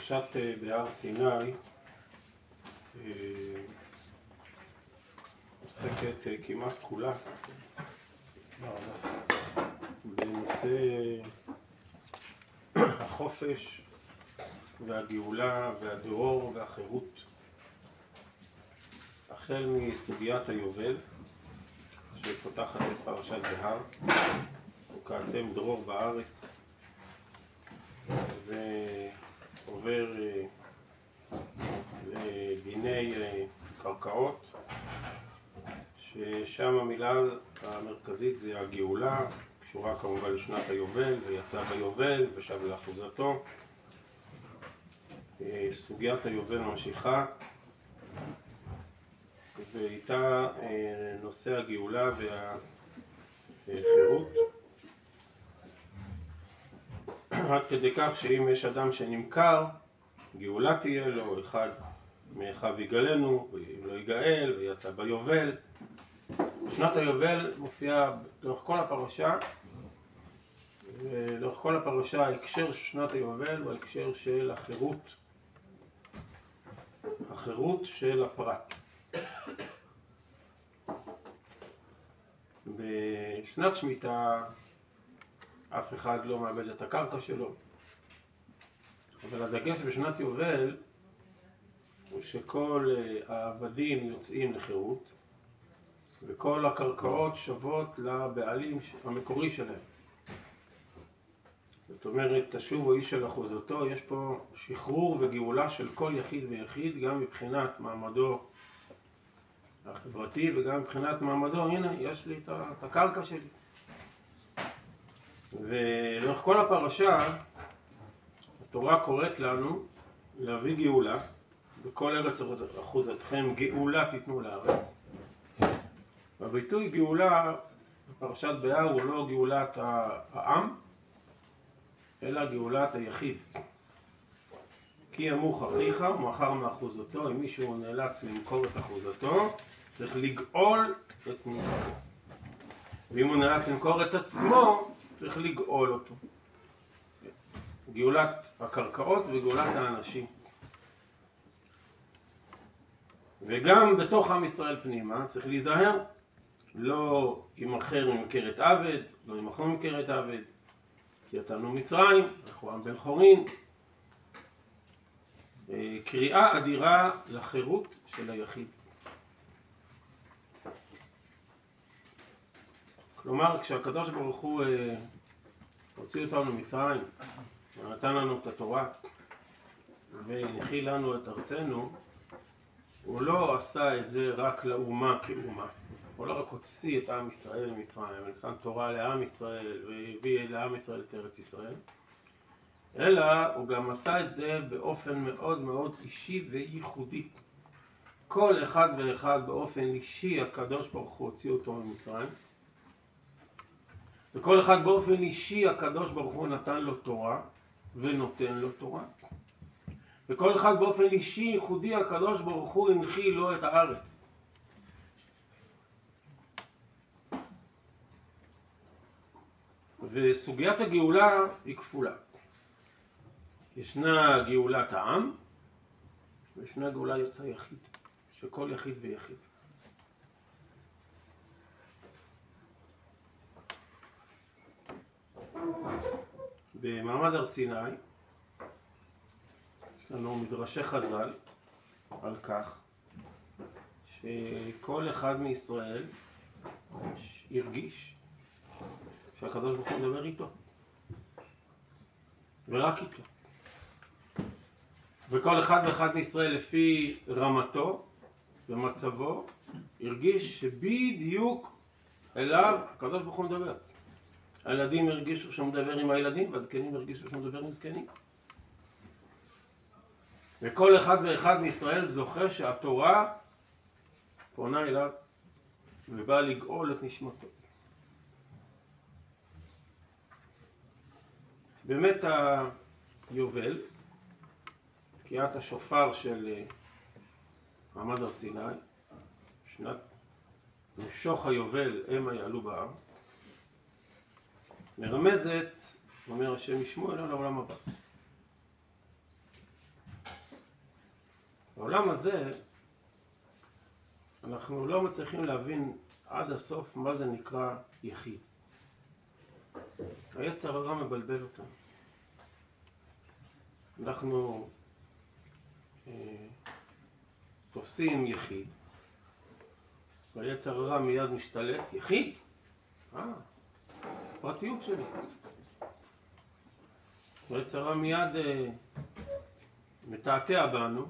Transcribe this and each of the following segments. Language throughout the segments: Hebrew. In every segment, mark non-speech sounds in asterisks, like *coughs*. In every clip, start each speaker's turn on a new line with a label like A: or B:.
A: פרשת אה, בהר סיני אה, עוסקת אה, כמעט כולה בנושא החופש והגאולה והדרור והחירות החל מסוגיית היובל שפותחת את פרשת בהר וקראתם דרור בארץ ועובר אה, לדיני אה, קרקעות ששם המילה המרכזית זה הגאולה, קשורה כמובן לשנת היובל, ויצא ביובל ושב לאחוזתו. אה, סוגיית היובל ממשיכה, ואיתה נושא הגאולה והחירות. עד כדי כך שאם יש אדם שנמכר, גאולה תהיה לו, אחד מאחיו יגאלנו, ואם לא יגאל, ויצא ביובל. שנת היובל מופיעה לאורך כל הפרשה, ולאורך כל הפרשה ההקשר של שנת היובל הוא ההקשר של החירות, החירות של הפרט. בשנת שמיטה אף אחד לא מאבד את הקרקע שלו. אבל הדגש בשנת יובל הוא שכל אה, העבדים יוצאים לחירות וכל הקרקעות שוות לבעלים המקורי שלהם. זאת אומרת, תשובו איש של אחוזתו, יש פה שחרור וגאולה של כל יחיד ויחיד, גם מבחינת מעמדו החברתי וגם מבחינת מעמדו, הנה, יש לי את הקרקע שלי. ולאורך כל הפרשה התורה קוראת לנו להביא גאולה בכל ארץ אחוזתכם גאולה תיתנו לארץ. והביטוי גאולה בפרשת בהר הוא לא גאולת העם אלא גאולת היחיד. כי ימוך אחיך ומכר מאחוזתו אם מישהו נאלץ למכור את אחוזתו צריך לגאול את מוכרו ואם הוא נאלץ למכור את עצמו צריך לגאול אותו. גאולת הקרקעות וגאולת האנשים. וגם בתוך עם ישראל פנימה צריך להיזהר, לא ימכר ממכרת עבד, לא ימכר ממכרת עבד, כי יצאנו מצרים, אנחנו עם בן חורין. קריאה אדירה לחירות של היחיד. כלומר, כשהקדוש ברוך הוא אה, הוציא אותנו ממצרים, ונתן לנו את התורה, והנחיל לנו את ארצנו, הוא לא עשה את זה רק לאומה כאומה. הוא לא רק הוציא את עם ישראל ממצרים, ונתן תורה לעם ישראל, והביא לעם ישראל את ארץ ישראל, אלא הוא גם עשה את זה באופן מאוד מאוד אישי וייחודי. כל אחד ואחד באופן אישי הקדוש ברוך הוא הוציא אותו ממצרים. וכל אחד באופן אישי הקדוש ברוך הוא נתן לו תורה ונותן לו תורה. וכל אחד באופן אישי ייחודי הקדוש ברוך הוא הנחיל לו את הארץ. וסוגיית הגאולה היא כפולה. ישנה גאולת העם וישנה גאולת היחיד, שכל יחיד ויחיד. במעמד הר סיני יש לנו מדרשי חז"ל על כך שכל אחד מישראל הרגיש שהקדוש ברוך הוא מדבר איתו ורק איתו. וכל אחד ואחד מישראל לפי רמתו ומצבו הרגיש שבדיוק אליו הקדוש ברוך הוא מדבר הילדים הרגישו שהוא מדבר עם הילדים, והזקנים הרגישו שהוא מדבר עם זקנים. וכל אחד ואחד מישראל זוכה שהתורה פונה אליו ובאה לגאול את נשמתו. באמת היובל, תקיעת השופר של מעמד הר סיני, שנת משוך היובל המה יעלו בהר מרמזת, אומר השם ישמעו אלו לעולם הבא. בעולם הזה אנחנו לא מצליחים להבין עד הסוף מה זה נקרא יחיד. היצר הרע מבלבל אותנו. אנחנו אה, תופסים יחיד, והיצר הרע מיד משתלט, יחיד? אה, פרטיות שלי. והיצר הרע מיד אה, מתעתע בנו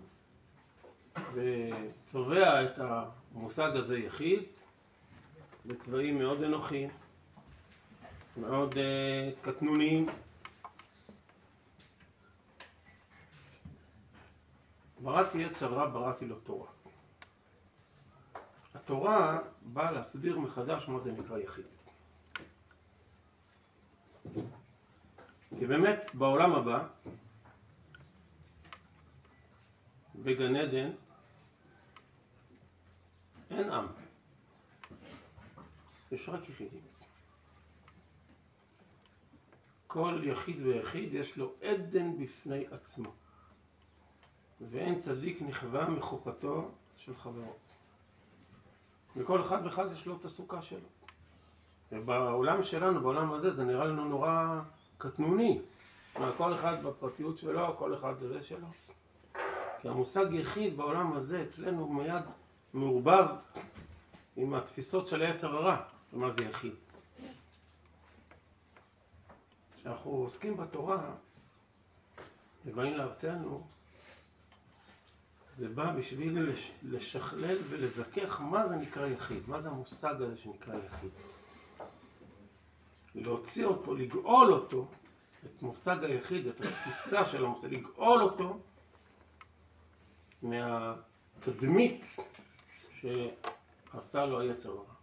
A: וצובע את המושג הזה יחיד בצבעים מאוד אנוכיים, מאוד אה, קטנוניים. בראתי עץ רע, בראתי לו תורה. התורה באה להסביר מחדש מה זה נקרא יחיד. כי באמת בעולם הבא, בגן עדן, אין עם. יש רק יחידים. כל יחיד ויחיד יש לו עדן בפני עצמו. ואין צדיק נכווה מחופתו של חברו. וכל אחד ואחד יש לו את הסוכה שלו. ובעולם שלנו, בעולם הזה, זה נראה לנו נורא קטנוני. כל אחד בפרטיות שלו, כל אחד בזה שלו. כי המושג יחיד בעולם הזה אצלנו מיד מעורבב עם התפיסות של היצר הרע, ומה זה יחיד. כשאנחנו עוסקים בתורה ובאים לארצנו, זה בא בשביל לש, לשכלל ולזכך מה זה נקרא יחיד, מה זה המושג הזה שנקרא יחיד. להוציא אותו, לגאול אותו, את מושג היחיד, את התפיסה של המושג, לגאול אותו מהתדמית שעשה לו היצר הרע.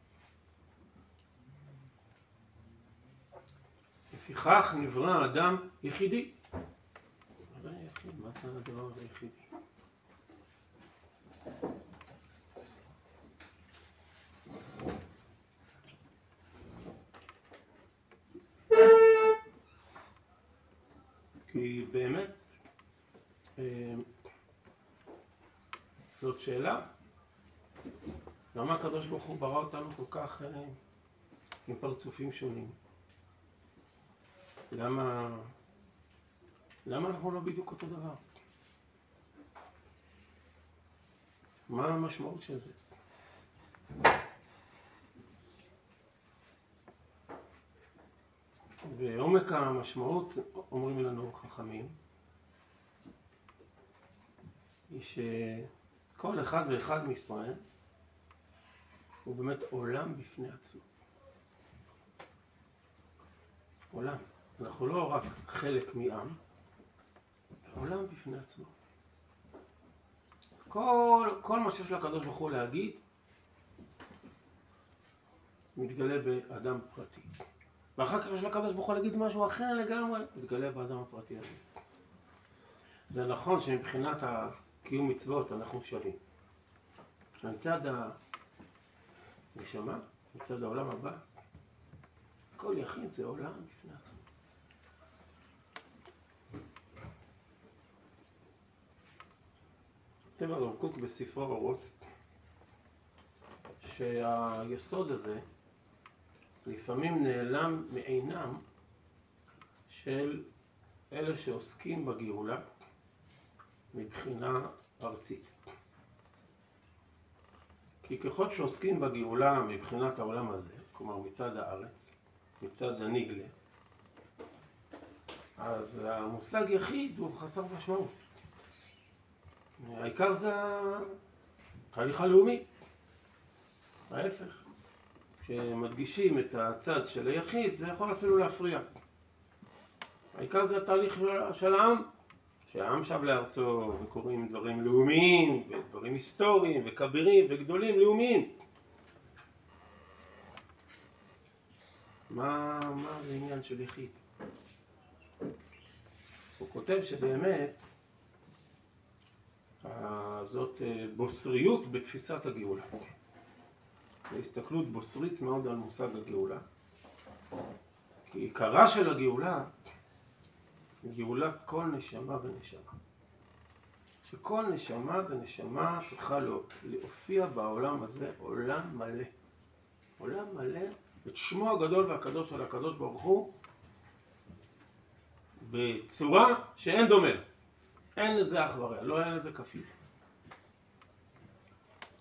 A: לפיכך נברא האדם יחידי. מה זה היחיד? מה זה הדבר הזה יחידי? כי באמת אה, זאת שאלה למה הקדוש ברוך הוא ברא אותנו כל כך אה, עם פרצופים שונים? למה, למה אנחנו לא בדיוק אותו דבר? מה המשמעות של זה? ועומק המשמעות, אומרים לנו חכמים, היא שכל אחד ואחד מישראל הוא באמת עולם בפני עצמו. עולם. אנחנו לא רק חלק מעם, עולם בפני עצמו. כל, כל מה שיש לקדוש ברוך הוא להגיד מתגלה באדם פרטי. ואחר כך יש לקדוש ברוך הוא להגיד משהו אחר לגמרי, מתגלה באדם הפרטי הזה. זה נכון שמבחינת קיום מצוות אנחנו שווים. מצד הנשמה, מצד העולם הבא, כל יחיד זה עולם בפני עצמו. כותב הרב קוק בספרו אורות שהיסוד הזה לפעמים נעלם מעינם של אלה שעוסקים בגאולה מבחינה ארצית. כי ככל שעוסקים בגאולה מבחינת העולם הזה, כלומר מצד הארץ, מצד הנגלה, אז המושג יחיד הוא חסר משמעות. העיקר זה התהליך הלאומי. ההפך. כשמדגישים את הצד של היחיד, זה יכול אפילו להפריע. העיקר זה התהליך של העם, שהעם שב לארצו וקוראים דברים לאומיים ודברים היסטוריים וכבירים וגדולים לאומיים. מה, מה זה עניין של יחיד? הוא כותב שבאמת זאת אה, בוסריות בתפיסת הגאולה. הסתכלות בוסרית מאוד על מושג הגאולה. כי עיקרה של הגאולה היא גאולת כל נשמה ונשמה. שכל נשמה ונשמה צריכה להופיע בעולם הזה עולם מלא. עולם מלא, את שמו הגדול והקדוש על הקדוש ברוך הוא, בצורה שאין דומה. אין לזה אח ורע, לא אין לזה כפיל.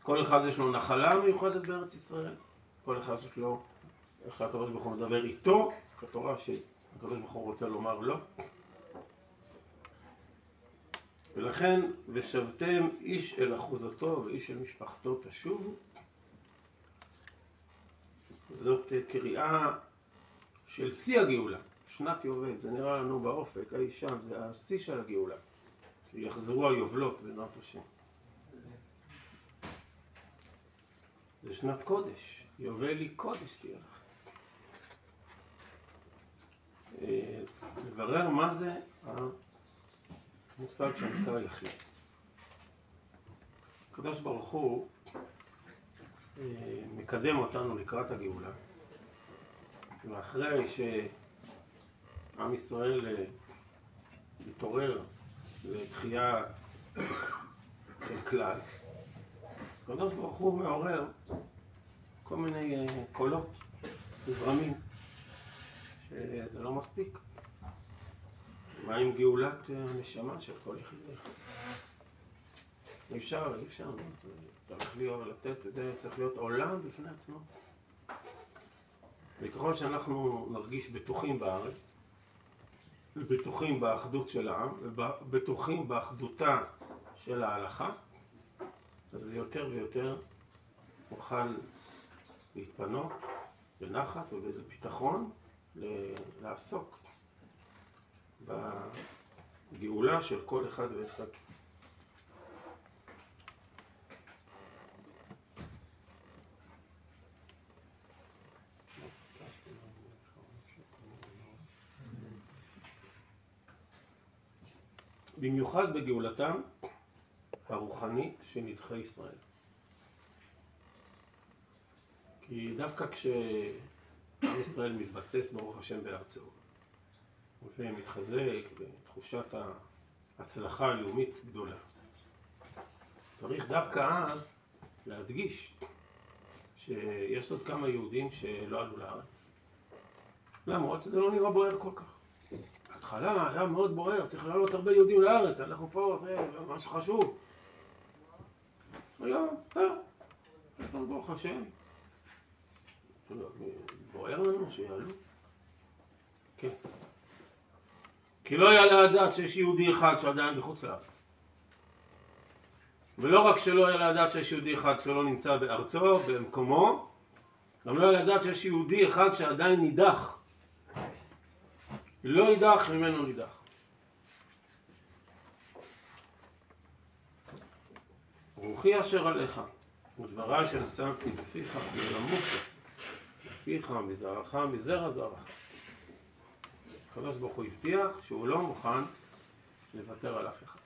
A: כל אחד יש לו נחלה מיוחדת בארץ ישראל, כל אחד יש לו, איך הקדוש ברוך הוא מדבר איתו, כתורה שהקדוש ברוך הוא רוצה לומר לו. ולכן, ושבתם איש אל אחוזתו ואיש אל משפחתו תשובו. זאת קריאה של שיא הגאולה, שנת יובל, זה נראה לנו באופק, אי שם, זה השיא של הגאולה, שיחזרו היובלות בעזרת השם. זה שנת קודש, יובל היא קודש תהיה לך. אה, לברר מה זה המושג שנקרא יחיד. הקדוש ברוך הוא אה, מקדם אותנו לקראת הגאולה, ואחרי שעם ישראל אה, מתעורר לתחייה של כלל, הקדוש ברוך הוא מעורר כל מיני אה, קולות וזרמים שזה לא מספיק. מה עם גאולת הנשמה של כל יחיד? אי אפשר, אי אפשר, צריך להיות, לתת צריך להיות עולם בפני עצמו. וככל שאנחנו נרגיש בטוחים בארץ, ובטוחים באחדות של העם, ובטוחים באחדותה של ההלכה, אז יותר ויותר נוכל להתפנות בנחת ובאיזה ביטחון לעסוק בגאולה של כל אחד ואחד. במיוחד בגאולתם הרוחנית של נדחי ישראל. כי דווקא כשעם ישראל מתבסס ברוך השם בארצו, ומתחזק בתחושת ההצלחה הלאומית גדולה, צריך דווקא אז להדגיש שיש עוד כמה יהודים שלא עלו לארץ. למרות שזה לא נראה בוער כל כך. בהתחלה היה מאוד בוער, צריך לעלות הרבה יהודים לארץ, אנחנו פה, זה משהו חשוב. היום, אה, יש לנו ברוך השם. בוער לנו שיעלו? כן. כי לא יעלה הדעת שיש יהודי אחד שעדיין בחוץ לארץ. ולא רק שלא יעלה הדעת שיש יהודי אחד שלא נמצא בארצו, במקומו, גם לא יעלה הדעת שיש יהודי אחד שעדיין נידח. לא יידח ממנו נידח. רוחי אשר עליך, ודבריי שנשמתי בפיך, וירמושה, בפיך, מזרעך, מזרע זרעך. הקדוש ברוך הוא הבטיח שהוא לא מוכן לוותר על אף אחד.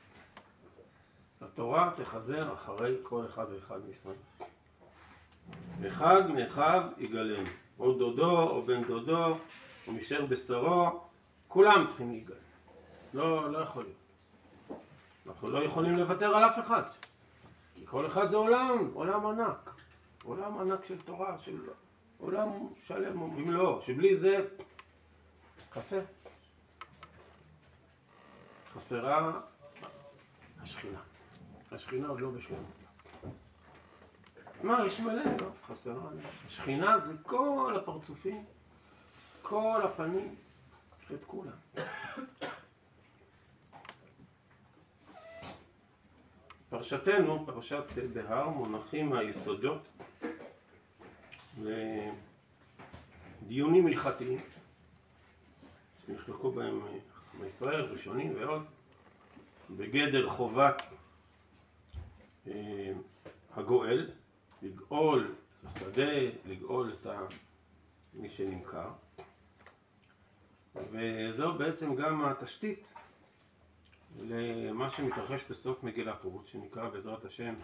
A: התורה תחזר אחרי כל אחד ואחד מישראל. אחד מאחיו יגלם, או דודו, או בן דודו, או משאר בשרו, כולם צריכים להיגאל. לא, לא יכול להיות. אנחנו לא יכולים לוותר על אף אחד. כל אחד זה עולם, עולם ענק. עולם ענק של תורה, של עולם שלם ומלואו, שבלי זה חסר. חסרה השכינה. השכינה עוד לא בשלמות. מה, יש מלא, לא? חסרה. השכינה זה כל הפרצופים, כל הפנים. את כולם. פרשתנו, פרשת בהר, מונחים היסודות לדיונים הלכתיים שנחלקו בהם חכמי ישראל, ראשונים ועוד, בגדר חובת אה, הגואל, לגאול את השדה, לגאול את מי שנמכר. וזו בעצם גם התשתית למה שמתרחש בסוף מגילת רות, שנקרא בעזרת השם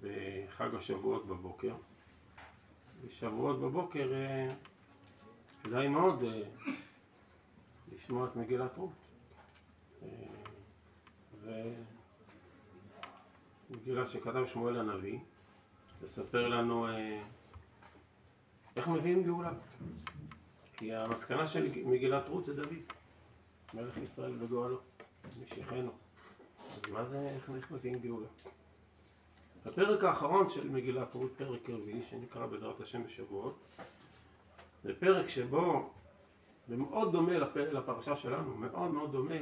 A: בחג השבועות בבוקר. בשבועות בבוקר אה, כדאי מאוד אה, לשמוע את מגילת רות. אה, זה מגילה שכתב שמואל הנביא, לספר לנו איך מביאים גאולה. כי המסקנה של מגילת רות זה דוד, מלך ישראל וגואלו, משיחנו. אז מה זה, איך, איך מביאים גאולה? הפרק האחרון של מגילת רות, פרק רביעי, שנקרא בעזרת השם בשבועות, זה פרק שבו, ומאוד דומה לפרשה שלנו, מאוד מאוד דומה,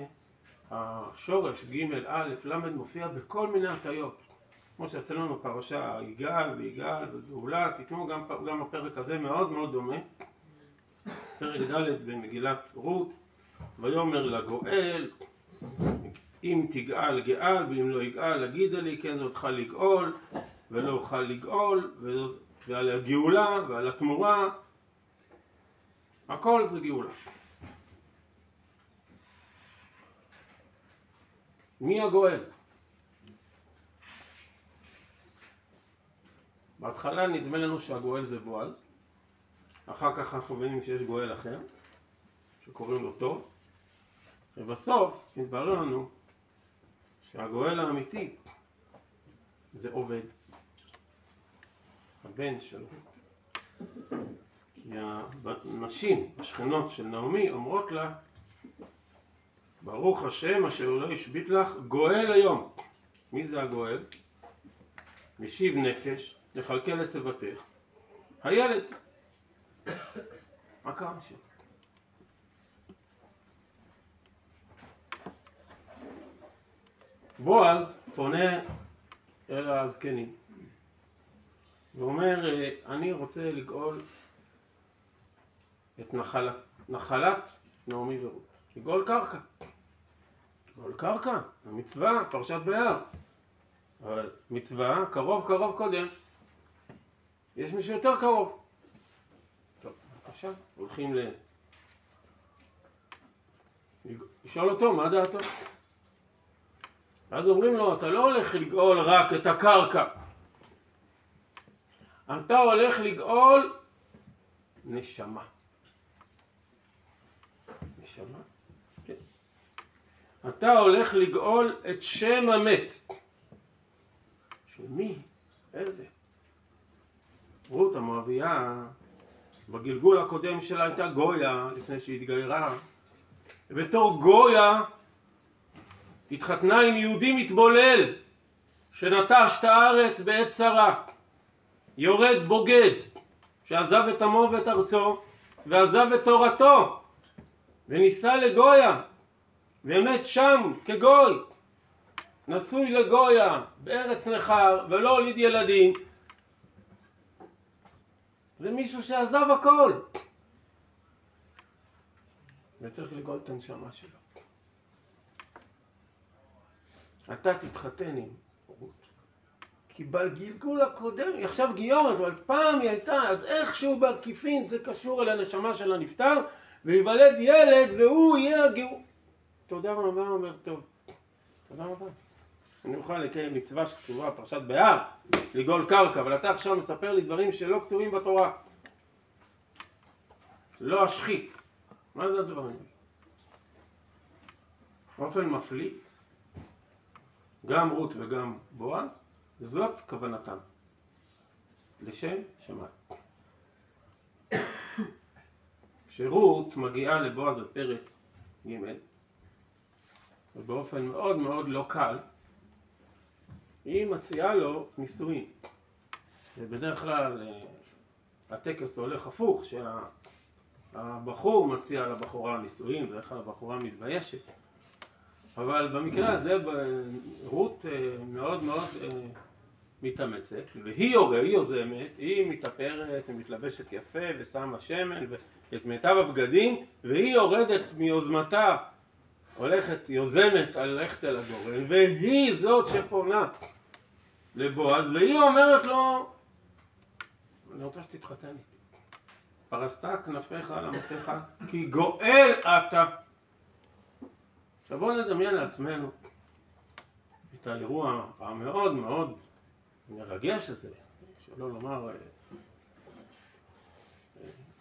A: השורש ג' א' ל' מופיע בכל מיני הטיות. כמו שאצלנו בפרשה יגאל ויגאל וגאולה, תיתנו גם, גם הפרק הזה מאוד מאוד דומה. פרק ד' במגילת רות, ויאמר לגואל, אם תגאל גאל ואם לא יגאל אגידה לי כן זאת חל לגאול ולא אוכל לגאול ועל הגאולה ועל התמורה הכל זה גאולה מי הגואל? בהתחלה נדמה לנו שהגואל זה בועז אחר כך אנחנו מבינים שיש גואל אחר שקוראים לו טוב ובסוף מתברר לנו שהגואל האמיתי זה עובד, הבן של רות. כי הנשים, השכנות של נעמי, אומרות לה ברוך השם אשר לא השבית לך גואל היום. מי זה הגואל? משיב נפש, לכלכל את צוותך. הילד. מה קרה שם? בועז פונה אל הזקנים ואומר אני רוצה לגאול את נחלת, נחלת נעמי ורות לגאול קרקע. לגאול קרקע, המצווה, פרשת בהר. אבל מצווה קרוב קרוב קודם. יש מישהו יותר קרוב. טוב, בבקשה, הולכים ל... לשאול אותו מה דעתו ואז אומרים לו, אתה לא הולך לגאול רק את הקרקע, אתה הולך לגאול נשמה. נשמה? כן. אתה הולך לגאול את שם המת. של מי? איזה? רות המואביה, בגלגול הקודם שלה הייתה גויה לפני שהתגיירה. ובתור גויה התחתנה עם יהודי מתבולל שנטש את הארץ בעת צרה. יורד בוגד שעזב את עמו ואת ארצו ועזב את תורתו ונישא לגויה ומת שם כגוי. נשוי לגויה בארץ נכר ולא הוליד ילדים. זה מישהו שעזב הכל. וצריך לגאול את הנשמה שלו אתה תתחתן עם רות. כי בגלגול הקודם, היא עכשיו גיורת, אבל פעם היא הייתה, אז איכשהו בעקיפין זה קשור אל הנשמה של הנפטר, וייוולד ילד והוא יהיה הגיור. תודה רבה, אומר טוב. תודה רבה. אני אוכל לקיים מצווה שכתובה פרשת בהר, לגאול קרקע, אבל אתה עכשיו מספר לי דברים שלא כתובים בתורה. לא אשחית. מה זה הדברים? באופן מפליא, גם רות וגם בועז, זאת כוונתם. לשם שמיים. כשרות מגיעה לבועז בפרק ג' ובאופן מאוד מאוד לא קל היא מציעה לו נישואין ובדרך כלל אה, הטקס הולך הפוך שהבחור מציע לבחורה נישואין בדרך כלל הבחורה מתביישת אבל במקרה הזה רות אה, מאוד מאוד אה, מתאמצת, והיא יורה, היא יוזמת, היא מתאפרת ומתלבשת יפה ושמה שמן ואת מיטב הבגדים, והיא יורדת מיוזמתה, הולכת, יוזמת על ללכת אל הגורן, והיא זאת שפונה לבועז, והיא אומרת לו, אני רוצה שתתחתן איתי. פרסת כנפיך על אמתיך, כי גואל אתה. עכשיו בואו נדמיין לעצמנו את האירוע המאוד מאוד מרגש הזה, שלא לומר אה,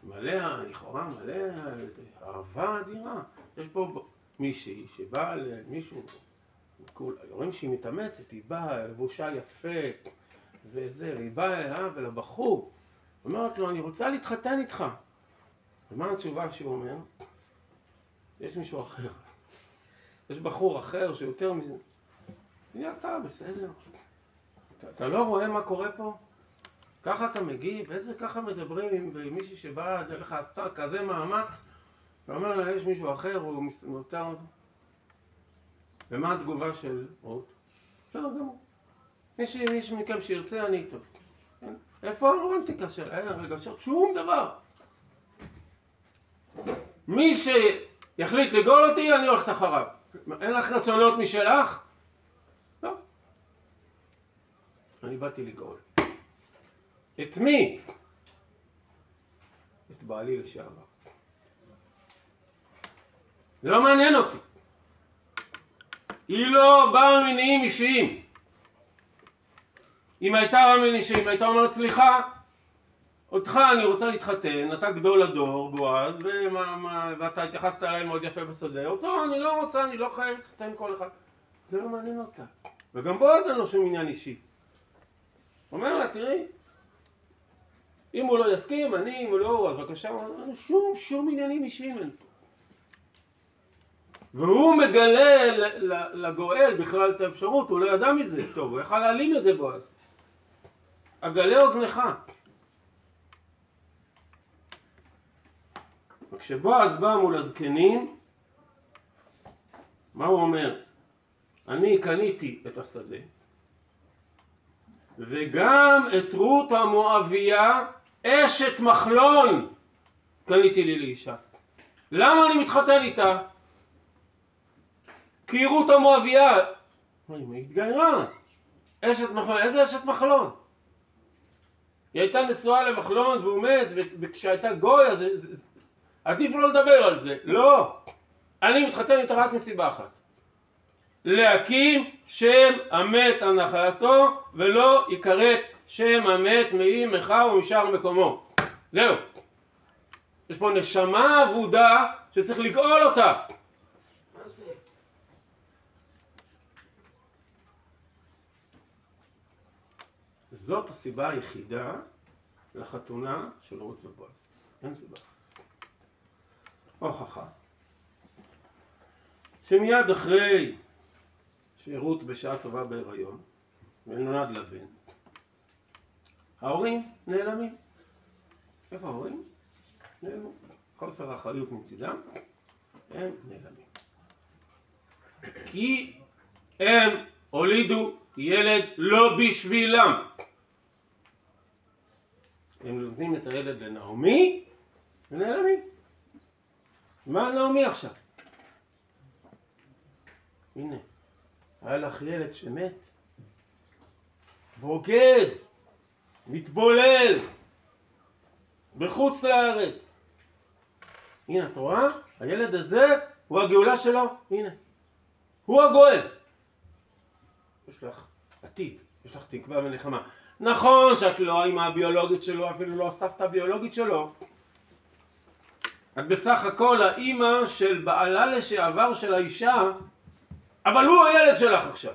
A: מלא, לכאורה מלא איזה אהבה אדירה. יש פה מישהי שבאה למישהו רואים שהיא מתאמצת, היא באה לבושה יפה וזה, היא באה אליו ולבחור אומרת לו אני רוצה להתחתן איתך ומה התשובה שהוא אומר? יש מישהו אחר יש בחור אחר שיותר מזה אתה בסדר אתה, אתה לא רואה מה קורה פה? ככה אתה מגיב? איזה ככה מדברים עם מישהי שבאה דרך עשתה כזה מאמץ ואומר לה יש מישהו אחר הוא מותר ומה התגובה של רות? בסדר גמור מי מכם שירצה אני איתו? איפה הרומנטיקה של אין הרגשות? שום דבר מי שיחליט לגאול אותי אני הולכת אחריו אין לך רצונות משלך? לא. אני באתי לגאול. את מי? את בעלי לשעבר. זה לא מעניין אותי. היא לא באה ממניעים אישיים. אם הייתה באה ממניעים אישיים הייתה אומרת סליחה אותך אני רוצה להתחתן, אתה גדול הדור, בועז, ומה, מה, ואתה התייחסת אליי מאוד יפה בשדה, אותו אני לא רוצה, אני לא חייב להתחתן כל אחד. זה לא מעניין אותה. וגם בועז אין לו שום עניין אישי. אומר לה, תראי, אם הוא לא יסכים, אני, אם הוא לא, אז בבקשה, שום, שום עניינים אישיים אין פה. והוא מגלה לגואל בכלל את האפשרות, הוא לא ידע מזה, טוב, הוא יכל להעלים את זה בועז. אגלה אוזנך. וכשבועז בא מול הזקנים, מה הוא אומר? אני קניתי את השדה, וגם את רות המואביה, אשת מחלון, קניתי לי לאישה. למה אני מתחתן איתה? כי רות המואביה, היא התגיירה, אשת מחלון, איזה אשת מחלון? היא הייתה נשואה למחלון והוא מת, וכשהייתה גוי אז עדיף לא לדבר על זה. לא. אני מתחתן איתה רק מסיבה אחת. להקים שם המת על נחלתו ולא יכרת שם המת מאימך ומשאר מקומו. זהו. יש פה נשמה אבודה שצריך לגאול אותה. זאת הסיבה היחידה לחתונה של רות ובועז. אין סיבה. הוכחה. שמיד אחרי שרות בשעה טובה בהיריון ונולד לה בן ההורים נעלמים. איפה ההורים? נעלמו. חוסר אחריות מצידם הם נעלמים. כי הם הולידו ילד לא בשבילם. הם נותנים את הילד לנעמי ונעלמים מה נעמי עכשיו? הנה, היה לך ילד שמת, בוגד, מתבולל, בחוץ לארץ. הנה, את רואה? הילד הזה הוא הגאולה שלו, הנה. הוא הגואל. יש לך עתיד, יש לך תקווה ונחמה. נכון שאת לא האמא הביולוגית שלו, אפילו לא הסבתא הביולוגית שלו, את בסך הכל האימא של בעלה לשעבר של האישה, אבל הוא הילד שלך עכשיו.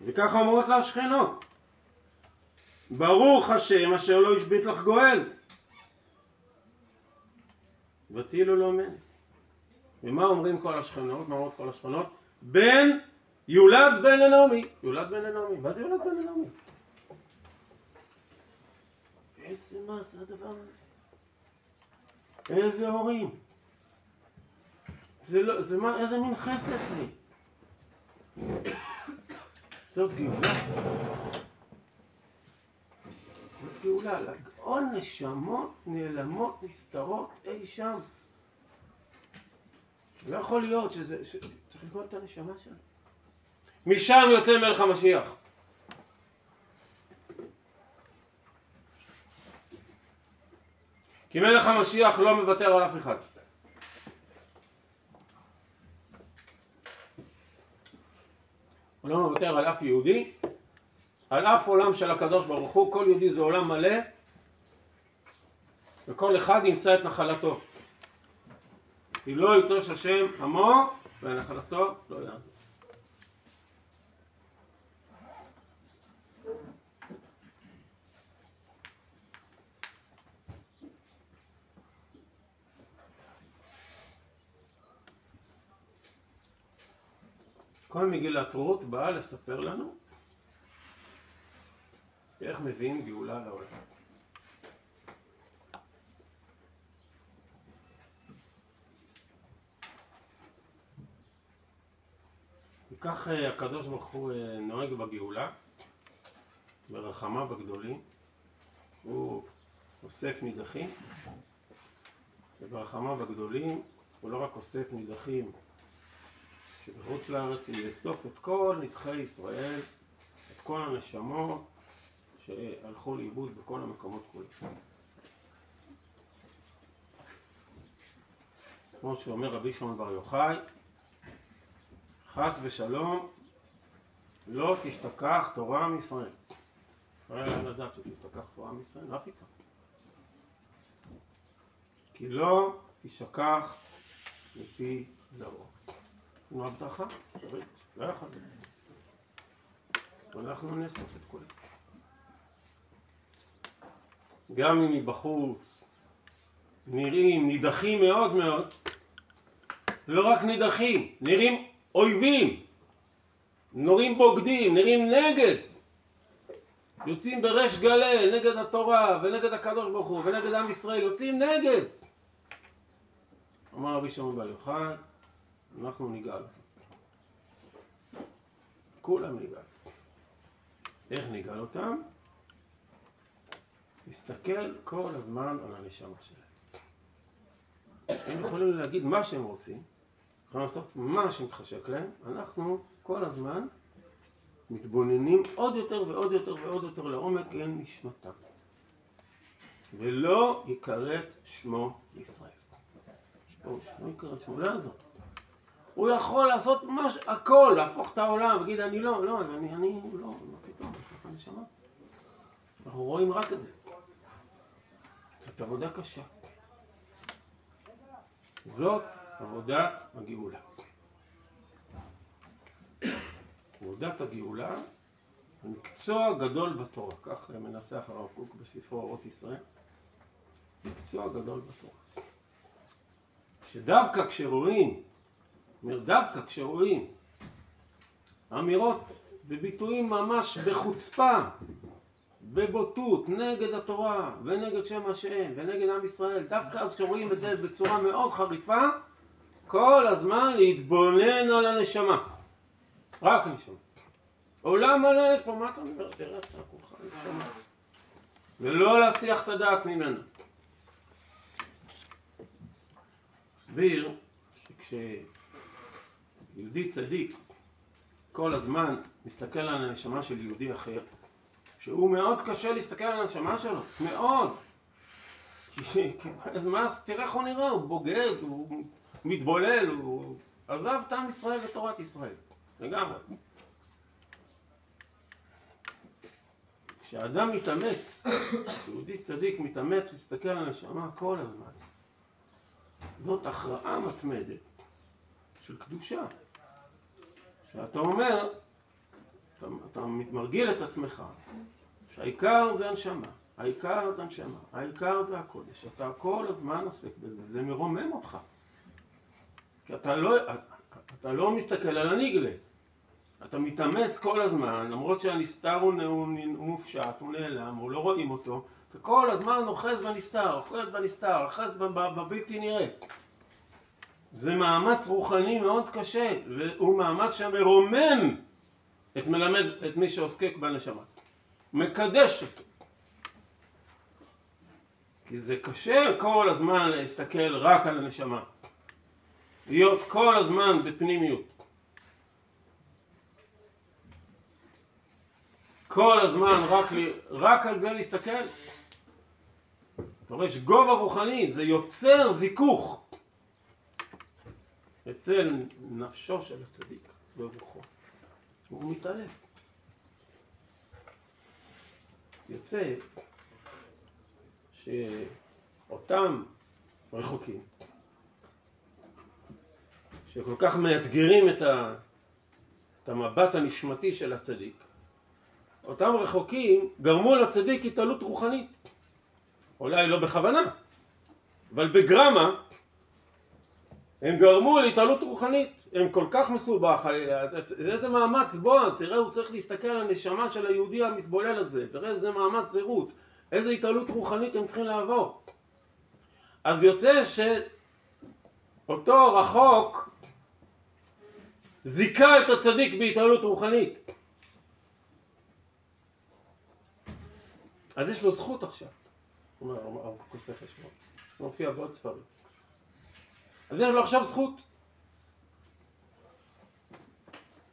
A: וככה אומרות לה השכנות. ברוך השם אשר לא השבית לך גואל. ותהילו לא מנת. ומה אומרים כל השכנות? מה אומרות כל השכנות? בן יולד בן לנעמי. יולד בן לנעמי. מה זה יולד בן לנעמי? איזה מעשה הדבר הזה? איזה הורים? זה לא, זה מה, איזה מין חסד זה? זאת גאולה. זאת גאולה, לגאול נשמות נעלמות, נסתרות אי שם. לא יכול להיות שזה, ש... צריך לגאול את הנשמה שלנו. משם יוצא מלך המשיח. כי מלך המשיח לא מוותר על אף אחד. הוא לא מוותר על אף יהודי, על אף עולם של הקדוש ברוך הוא, כל יהודי זה עולם מלא וכל אחד ימצא את נחלתו. כי לא יטוש השם עמו והנחלתו לא יעזור. כל מגילת רות באה לספר לנו איך מביאים גאולה לעולם. וכך אה, הקדוש ברוך הוא אה, נוהג בגאולה, ברחמיו הגדולים, הוא אוסף נידחים, וברחמיו הגדולים הוא לא רק אוסף נידחים שבחוץ לארץ הוא יאסוף את כל נדחי ישראל, את כל הנשמות שהלכו לאיבוד בכל המקומות כולם. כמו שאומר רבי שמעון בר יוחאי, חס ושלום לא תשתכח תורה מישראל. לא היה לדעת שתשתכח תורה מישראל, מה פתאום? כי לא תשכח מפי זרעו. נו הבטחה, לא יכול להיות. ואנחנו נאסוף את כולם. גם אם מבחוץ נראים נידחים מאוד מאוד, לא רק נידחים, נראים אויבים, נראים בוגדים, נראים נגד, יוצאים בריש גלי נגד התורה ונגד הקדוש ברוך הוא ונגד עם ישראל, יוצאים נגד. אמר רבי שמעון בר יוחאי, אנחנו נגאל כולם נגאל. איך נגאל אותם? נסתכל כל הזמן על הנשמה שלהם. הם יכולים להגיד מה שהם רוצים, יכולים לעשות מה שמתחשק להם, אנחנו כל הזמן מתבוננים עוד יותר ועוד יותר ועוד יותר לעומק אל נשמתם. ולא יכרת שמו ישראל. שמו יכרת שמו, לא יעזור. הוא יכול לעשות מש... הכל, להפוך את העולם, להגיד אני לא, לא, אני, אני לא, מה פתאום, יש נשמה. אנחנו רואים רק את זה. זאת עבודה קשה. זאת עבודת הגאולה. עבודת הגאולה מקצוע גדול בתורה, כך מנסח הרב קוק בספרו אורות ישראל, מקצוע גדול בתורה. שדווקא כשרואים אומר, דווקא כשרואים אמירות וביטויים ממש בחוצפה, בבוטות, נגד התורה ונגד שם השם ונגד עם ישראל, דווקא אז כשרואים את זה בצורה מאוד חריפה, כל הזמן להתבונן על הנשמה. רק הנשמה. עולם מלא פה, מה אתה אומר? תראה, אתה כולך נשמה. ולא להסיח את הדעת ממנו. הסביר שכש... יהודי צדיק כל הזמן מסתכל על הנשמה של יהודי אחר, שהוא מאוד קשה להסתכל על הנשמה שלו, מאוד. *laughs* אז מה, תראה איך הוא נראה, הוא בוגד, הוא מתבולל, הוא עזב את עם ישראל ותורת ישראל, לגמרי. כשאדם מתאמץ, יהודי צדיק מתאמץ להסתכל על הנשמה כל הזמן, זאת הכרעה מתמדת של קדושה. שאתה אומר, אתה, אתה מתמרגיל את עצמך, שהעיקר זה הנשמה, העיקר זה הנשמה, העיקר זה הקודש, אתה כל הזמן עוסק בזה, זה מרומם אותך. כי אתה לא, אתה לא מסתכל על הנגלה, אתה מתאמץ כל הזמן, למרות שהנסתר הוא מופשט, הוא נעלם, הוא לא רואים אותו, אתה כל הזמן אוחז בנסתר, אוחז בנסתר, אוחז בבלתי נראה. זה מאמץ רוחני מאוד קשה, והוא מאמץ שמרומם את מלמד, את מי שעוסק בנשמה. מקדש אותו. כי זה קשה כל הזמן להסתכל רק על הנשמה. להיות כל הזמן בפנימיות. כל הזמן רק, לי, רק על זה להסתכל. יש גובה רוחני, זה יוצר זיכוך. אצל נפשו של הצדיק ברוחו. הוא מתעלם. יוצא שאותם רחוקים, שכל כך מאתגרים את, ה, את המבט הנשמתי של הצדיק, אותם רחוקים גרמו לצדיק התעלות רוחנית. אולי לא בכוונה, אבל בגרמה הם גרמו להתעלות רוחנית, הם כל כך מסובך, איזה מאמץ בועז, תראה הוא צריך להסתכל על הנשמה של היהודי המתבולל הזה, תראה איזה מאמץ זהות, איזה התעלות רוחנית הם צריכים לעבור. אז יוצא שאותו רחוק זיכה את הצדיק בהתעלות רוחנית. אז יש לו זכות עכשיו. הוא אומר, הרב כוסי חשבון. הוא מופיע בעוד ספרים. אז יש לו עכשיו זכות.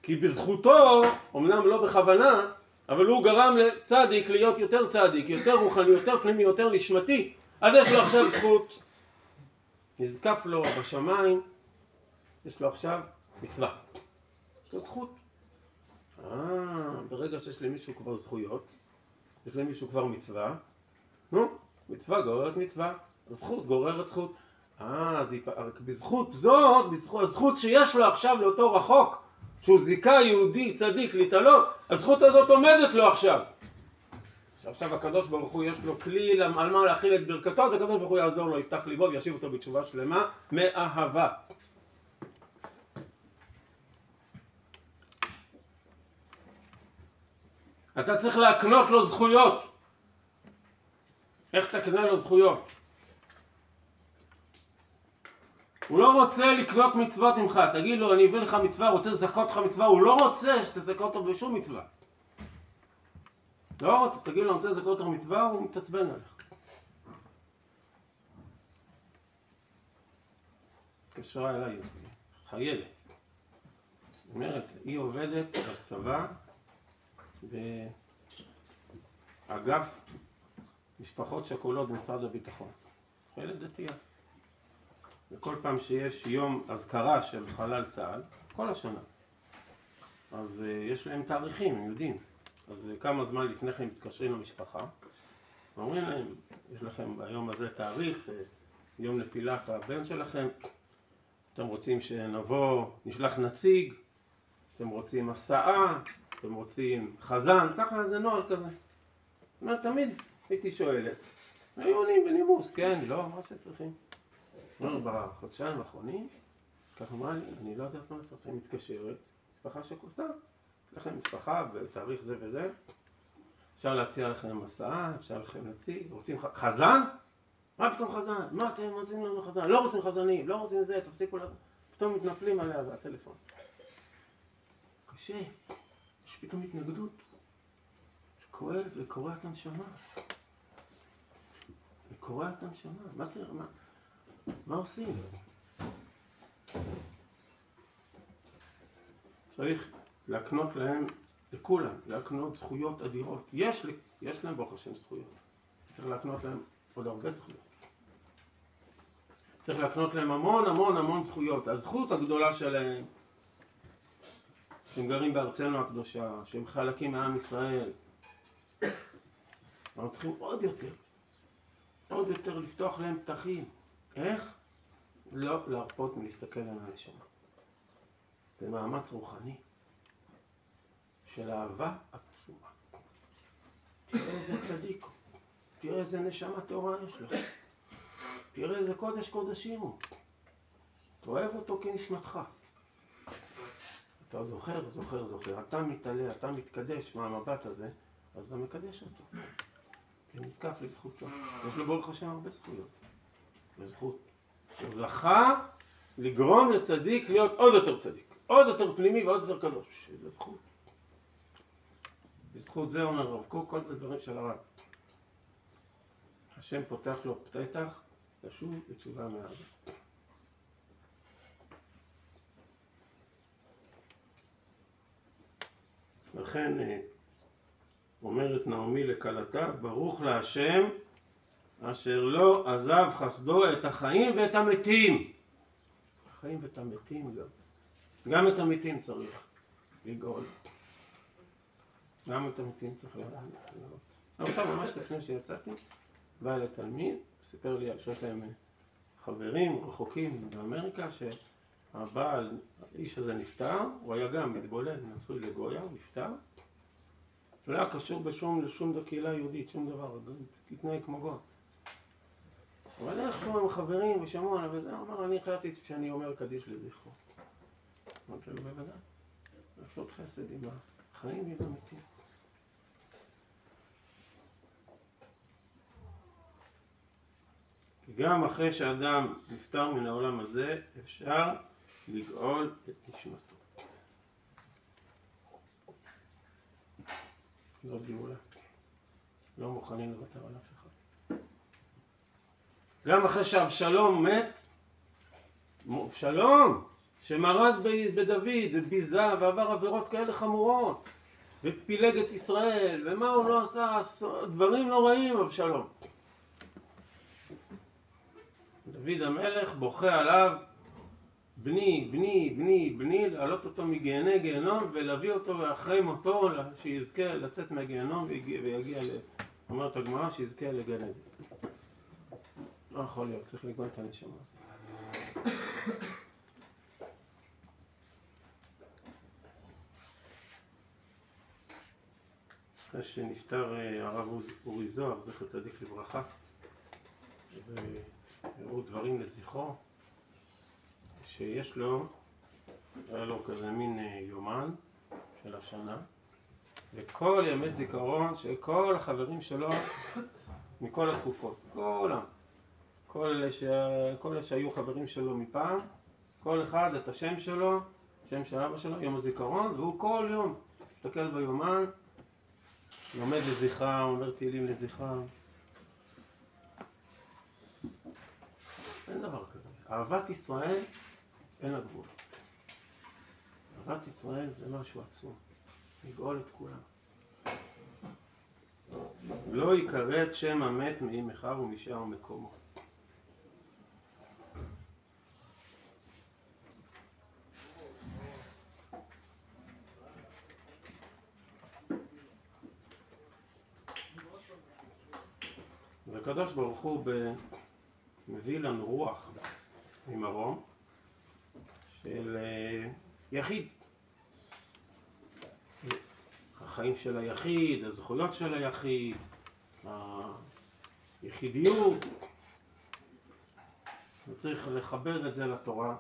A: כי בזכותו, אמנם לא בכוונה, אבל הוא גרם לצדיק להיות יותר צדיק, יותר רוחני, יותר פנימי, יותר נשמתי. אז יש לו עכשיו זכות. נזקף לו בשמיים, יש לו עכשיו מצווה. יש לו זכות. אה, ברגע שיש למישהו כבר זכויות, יש למישהו כבר מצווה, נו, מצווה גוררת מצווה, זכות גוררת זכות. אה, אז בזכות זאת, בזכות הזכות שיש לו עכשיו לאותו רחוק, שהוא זיכה יהודי צדיק להתעלות, הזכות הזאת עומדת לו עכשיו. שעכשיו הקדוש ברוך הוא יש לו כלי על מה להכיל את ברכתו, אז הקדוש ברוך הוא יעזור לו, יפתח ליבו וישיב אותו בתשובה שלמה מאהבה. אתה צריך להקנות לו זכויות. איך תקנה לו זכויות? הוא לא רוצה לקנות מצוות ממך, תגיד לו אני אביא לך מצווה, רוצה לזכות אותך מצווה, הוא לא רוצה שתזכה אותו בשום מצווה. לא רוצה, תגיד לו אני רוצה לזכות אותך מצווה, הוא מתעצבן עליך. התקשרה אליי חיילת, אומרת, היא עובדת בצבא באגף משפחות שכולות במשרד הביטחון. חיילת דתייה. וכל פעם שיש יום אזכרה של חלל צה"ל, כל השנה, אז uh, יש להם תאריכים, הם יודעים. אז uh, כמה זמן לפני כן מתקשרים למשפחה, ואומרים להם, יש לכם ביום הזה תאריך, uh, יום נפילת הבן שלכם, אתם רוצים שנבוא, נשלח נציג, אתם רוצים הסעה, אתם רוצים חזן, ככה זה נוהל כזה. אומרת, תמיד הייתי שואלת, היו עונים בנימוס, כן, לא, מה שצריכים. בחודשיים האחרונים, ככה אמרה לי, אני לא יודעת מה לעשות, אני מתקשרת, משפחה שכוסה, יש לכם משפחה בתאריך זה וזה, אפשר להציע לכם הסעה, אפשר לכם נציג, רוצים חזן? מה פתאום חזן? מה אתם עושים לנו חזן? לא רוצים חזנים, לא רוצים זה, תפסיקו לה... פתאום מתנפלים עליה והטלפון. קשה, יש פתאום התנגדות. זה כואב, זה קורע את הנשמה. זה קורע את הנשמה. מה צריך, מה? מה עושים? צריך להקנות להם, לכולם, להקנות זכויות אדירות. יש, יש להם ברוך השם זכויות. צריך להקנות להם עוד הרבה זכויות. צריך להקנות להם המון המון המון זכויות. הזכות הגדולה שלהם, שהם גרים בארצנו הקדושה, שהם חלקים מעם ישראל. אנחנו צריכים עוד יותר, עוד יותר לפתוח להם פתחים. איך? לא להרפות מלהסתכל על הנשמה. זה מאמץ רוחני של אהבה עצומה. תראה איזה צדיק הוא, תראה איזה נשמה טהורה יש לו, תראה איזה קודש קודשים הוא. אתה אוהב אותו כנשמתך. אתה זוכר, זוכר, זוכר. אתה מתעלה, אתה מתקדש מהמבט הזה, אז אתה מקדש אותו. זה נזקף לזכותו. יש לו ברוך השם הרבה זכויות. לזכות. הוא זכה לגרום לצדיק להיות עוד יותר צדיק. עוד יותר פנימי ועוד יותר קדוש. איזה זכות. בזכות זה אומר רב קוק, כל זה דברים של הרב. השם פותח לו פתח לשוב בתשובה מהאדם. לכן אה, אומרת נעמי לכלתה, ברוך להשם אשר לא עזב חסדו את החיים ואת המתים. החיים ואת המתים גם. גם את המתים צריך לגאול. גם את המתים צריך לגאול. עכשיו ממש לפני שיצאתי, בא אלי תלמיד, סיפר לי שיש להם חברים רחוקים באמריקה הבעל, האיש הזה נפטר, הוא היה גם מתבולל, נשוי לגויה, הוא נפטר. לא היה קשור בשום, לשום קהילה יהודית, שום דבר, התנהג כמו גוי. אבל איכשהו הם חברים ושמעו עליו וזה, אמר, אני החלטתי שאני אומר קדיש לזכרו. אמרתי לו, בוודאי, לעשות חסד עם החיים ועם המתים. גם אחרי שאדם נפטר מן העולם הזה, אפשר לגאול את נשמתו. זאת גאולה. לא מוכנים לוותר על אף אחד. גם אחרי שאבשלום מת, אבשלום, שמרד בדוד וביזה ועבר עבירות כאלה חמורות ופילג את ישראל, ומה הוא לא עשה? דברים לא רעים, אבשלום. דוד המלך בוכה עליו בני, בני, בני, בני, להעלות אותו מגיהני גיהנום ולהביא אותו אחרי מותו שיזכה לצאת מהגיהנום ויגיע, ל... אומרת הגמרא, שיזכה לגן עדן. לא יכול להיות, צריך לגאול את הנשמה הזאת. אחרי שנפטר אה, הרב אורי זוהר, זכר צדיק לברכה, אז הראו דברים לזכרו. שיש לו, היה לו כזה מין אה, יומן של השנה, וכל ימי זיכרון של כל החברים שלו מכל התקופות, כולם, כל אלה, ש... כל אלה שהיו חברים שלו מפעם, כל אחד את השם שלו, שם של אבא שלו, יום הזיכרון, והוא כל יום מסתכל ביומן, לומד לזכרם, אומר תהילים לזכרם. אין דבר כזה. אהבת ישראל אין לה גבולות. אהבת ישראל זה משהו עצום, לגאול את כולם. לא יכרת שם המת מאם אחיו ומשאר מקומו. הקדוש ברוך הוא מביא לנו רוח ממרום של אה, יחיד. החיים של היחיד, הזכויות של היחיד, היחידיות. וצריך לחבר את זה לתורה,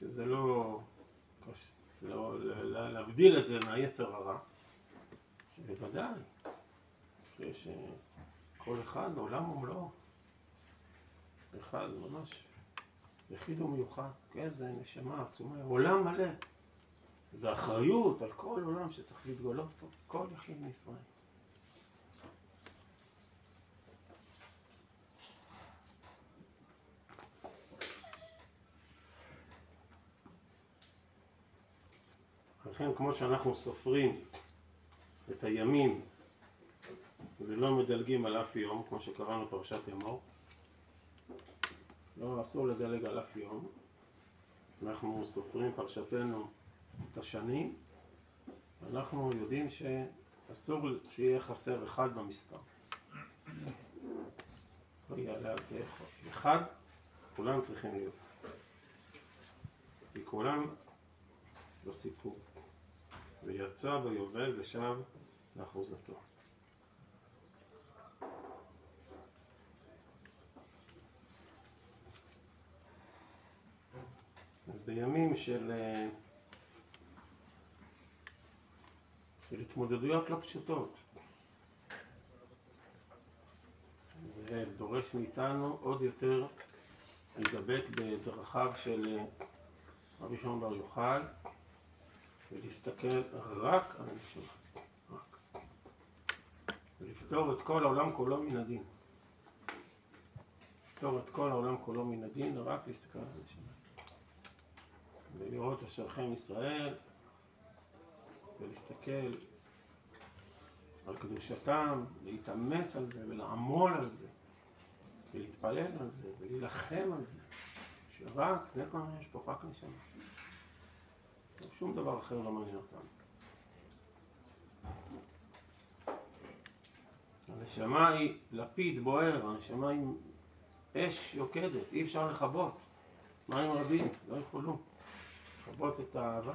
A: שזה לא, לא להבדיל את זה מהיצר הרע, שבוודאי, אה, כל אחד עולם ומלואו, אחד ממש. יחיד ומיוחד, כן, זה נשמה עצומה, עולם מלא. זה אחריות על כל עולם שצריך להתגלות פה, כל יחיד מישראל. לכן כמו שאנחנו סופרים את הימים ולא מדלגים על אף יום, כמו שקראנו פרשת אמור, לא, אסור לדלג על אף יום. אנחנו סופרים פרשתנו את השנים, אנחנו יודעים שאסור שיהיה חסר אחד במספר. לא יעלה על אחד, כולם צריכים להיות. כי כולם בסיפור. ויצא ביובל ושב לאחוזתו. בימים של, אה, של התמודדויות לא פשוטות, זה דורש מאיתנו עוד יותר להידבק בדרכיו של אה, רבי שמעון בר יוחאי ולהסתכל רק על הנשמה, רק. ולפתור את כל העולם כולו מן הדין. לפתור את כל העולם כולו מן הדין, רק להסתכל על הנשמה. ולראות אשרכם ישראל ולהסתכל על קדושתם, להתאמץ על זה ולעמול על זה ולהתפלל על זה ולהילחם על זה שרק, זה כל מה יש פה, רק נשמה. שום דבר אחר לא מעניין אותנו הנשמה היא לפיד בוער, הנשמה היא אש יוקדת, אי אפשר לכבות. מים רבים, לא יכולו לכבות את האהבה,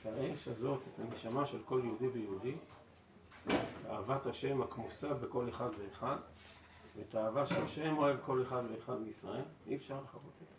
A: את האש הזאת, את הנשמה של כל יהודי ויהודי, את אהבת השם הכמוסה בכל אחד ואחד, ואת האהבה שהשם אוהב כל אחד ואחד מישראל, אי אפשר לכבות את זה.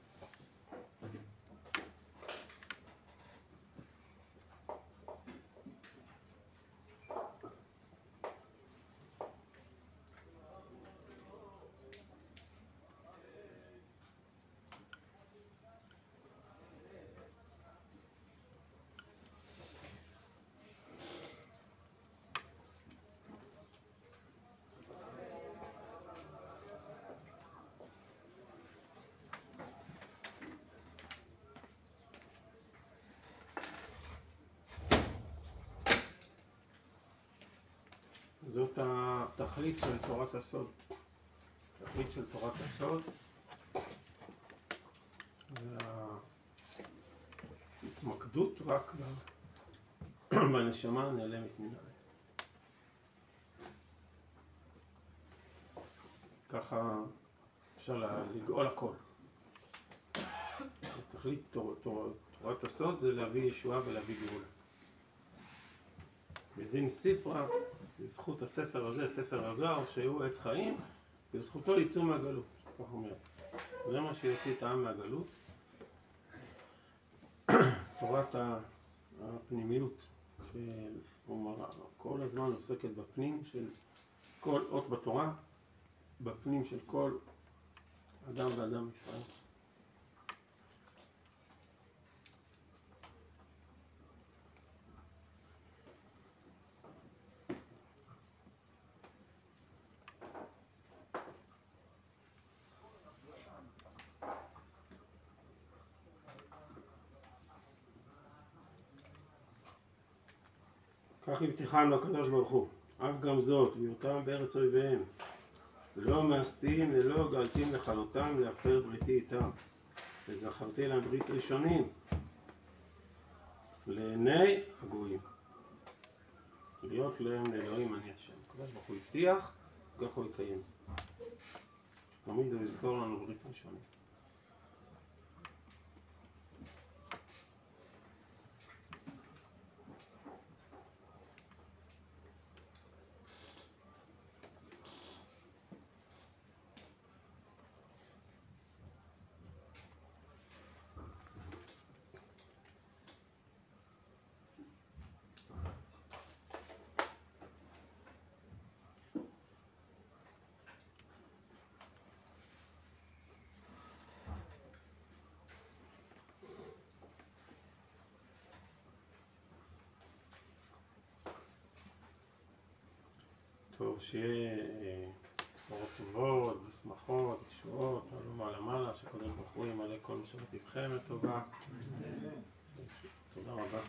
A: זאת התכלית של תורת הסוד. התכלית של תורת הסוד זה ההתמקדות רק *clears throat* בנשמה הנעלמת מן הלב. ככה אפשר לגאול הכל. תכלית תור, תור, תורת הסוד זה להביא ישועה ולהביא גאולה. בדין ספרה בזכות הספר הזה, ספר הזוהר, שהוא עץ חיים, בזכותו יצאו מהגלות, כך אומר. זה מה שיוציא את העם מהגלות. *coughs* תורת הפנימיות, שכל הזמן עוסקת בפנים של כל אות בתורה, בפנים של כל אדם ואדם בישראל. כך הבטיחנו הקדוש ברוך הוא, אף גם זאת, בהיותם בארץ אויביהם, לא מאסתים ולא גלתים לכלותם להפר בריתי איתם, וזכרתי להם ברית ראשונים לעיני הגויים, להיות להם לאלוהים אני השם. הקדוש ברוך הוא הבטיח, כך הוא יקיים. תמיד הוא יזכור לנו ברית ראשונים. שיהיה אה, בשורות טובות, ושמחות, ישועות, עלו מעלה מעלה, שקודם ברוך הוא ימלא כל משאלות לבכם לטובה. תודה רבה.